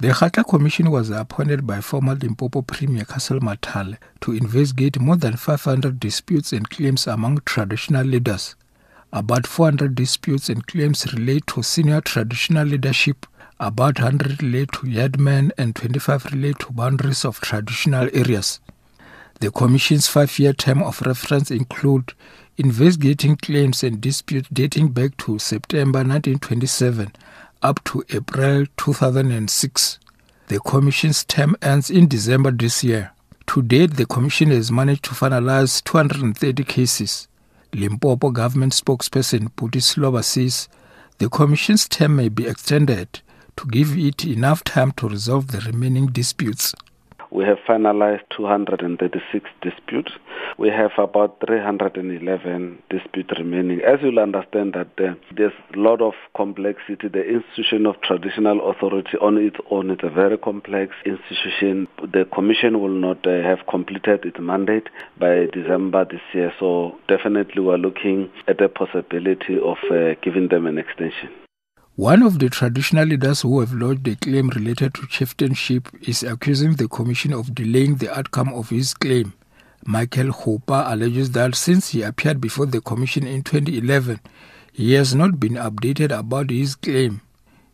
The Kgatla Commission was appointed by former Limpopo Premier Cassel Mathale to investigate more than 500 disputes and claims among traditional leaders. About 400 disputes and claims relate to senior traditional leadership, about 100 relate to headmen, and 25 relate to boundaries of traditional areas. The Commission's five year term of reference include investigating claims and disputes dating back to September 1927 up to April 2006. The Commission's term ends in December this year. To date, the Commission has managed to finalize 230 cases. Limpopo government spokesperson Phuti Seloba says the Commission's term may be extended to give it enough time to resolve the remaining disputes. We have finalized 236 disputes. We have about 311 disputes remaining. As you'll understand that uh, there's a lot of complexity. The institution of traditional authority on its own is a very complex institution. The commission will not uh, have completed its mandate by December this year. So definitely we're looking at the possibility of uh, giving them an extension. One of the traditional leaders who have lodged a claim related to chieftainship is accusing the commission of delaying the outcome of his claim. Michael Hooper alleges that since he appeared before the commission in 2011, he has not been updated about his claim.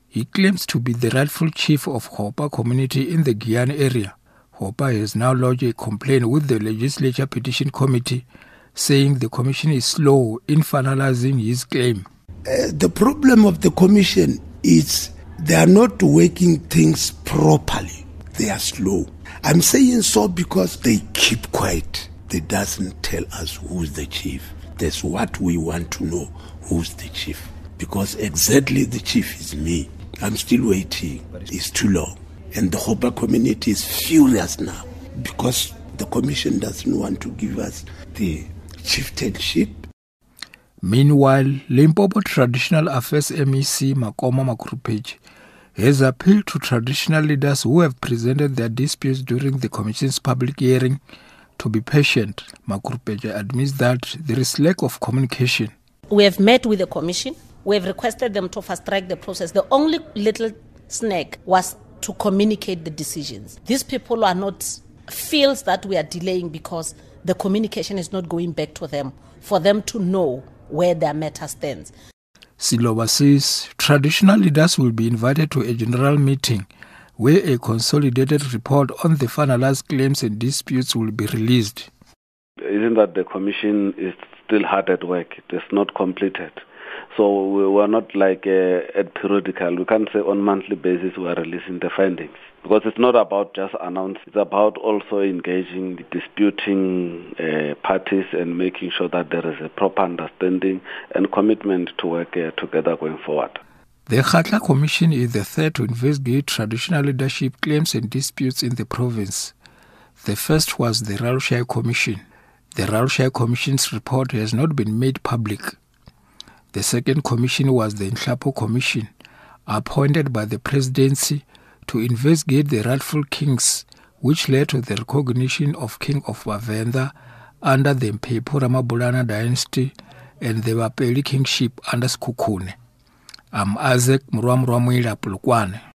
He claims to be the rightful chief of Hooper community in the Giyani area. Hooper has now lodged a complaint with the Legislature Petition Committee, saying the commission is slow in finalizing his claim. Uh, the problem of the commission is they are not working things properly. They are slow. I'm saying so because they keep quiet. They doesn't tell us who's the chief. That's what we want to know. Who's the chief? Because exactly the chief is me. I'm still waiting. It's too long. And the Hooper community is furious now because the commission doesn't want to give us the chieftainship Meanwhile, Limpopo Traditional Affairs MEC Makoma Makhurupetje has appealed to traditional leaders who have presented their disputes during the Commission's public hearing to be patient. Makhurupetje admits that there is lack of communication. We have met with the Commission. We have requested them to fast track the process. The only little snag was to communicate the decisions. These people are not feels that we are delaying because the communication is not going back to them for them to know where their matter stands. Seloba says traditional leaders will be invited to a general meeting where a consolidated report on the finalized claims and disputes will be released. Isn't that the commission is still hard at work? It is not completed. So we were not like uh, at periodical. We can't say on monthly basis we are releasing the findings because it's not about just announcing. It's about also engaging the disputing uh, parties and making sure that there is a proper understanding and commitment to work uh, together going forward. The Kgatla Commission is the third to investigate traditional leadership claims and disputes in the province. The first was the Ralushai Commission. The Ralushai Commission's report has not been made public. The second commission was the Nhlapo Commission, appointed by the presidency to investigate the rightful kings, which led to the recognition of King of Bavenda under the Mabulana dynasty and the Bapedi kingship under Sekhukhune. I'm Isaac Murwamurwamwila Polokwane.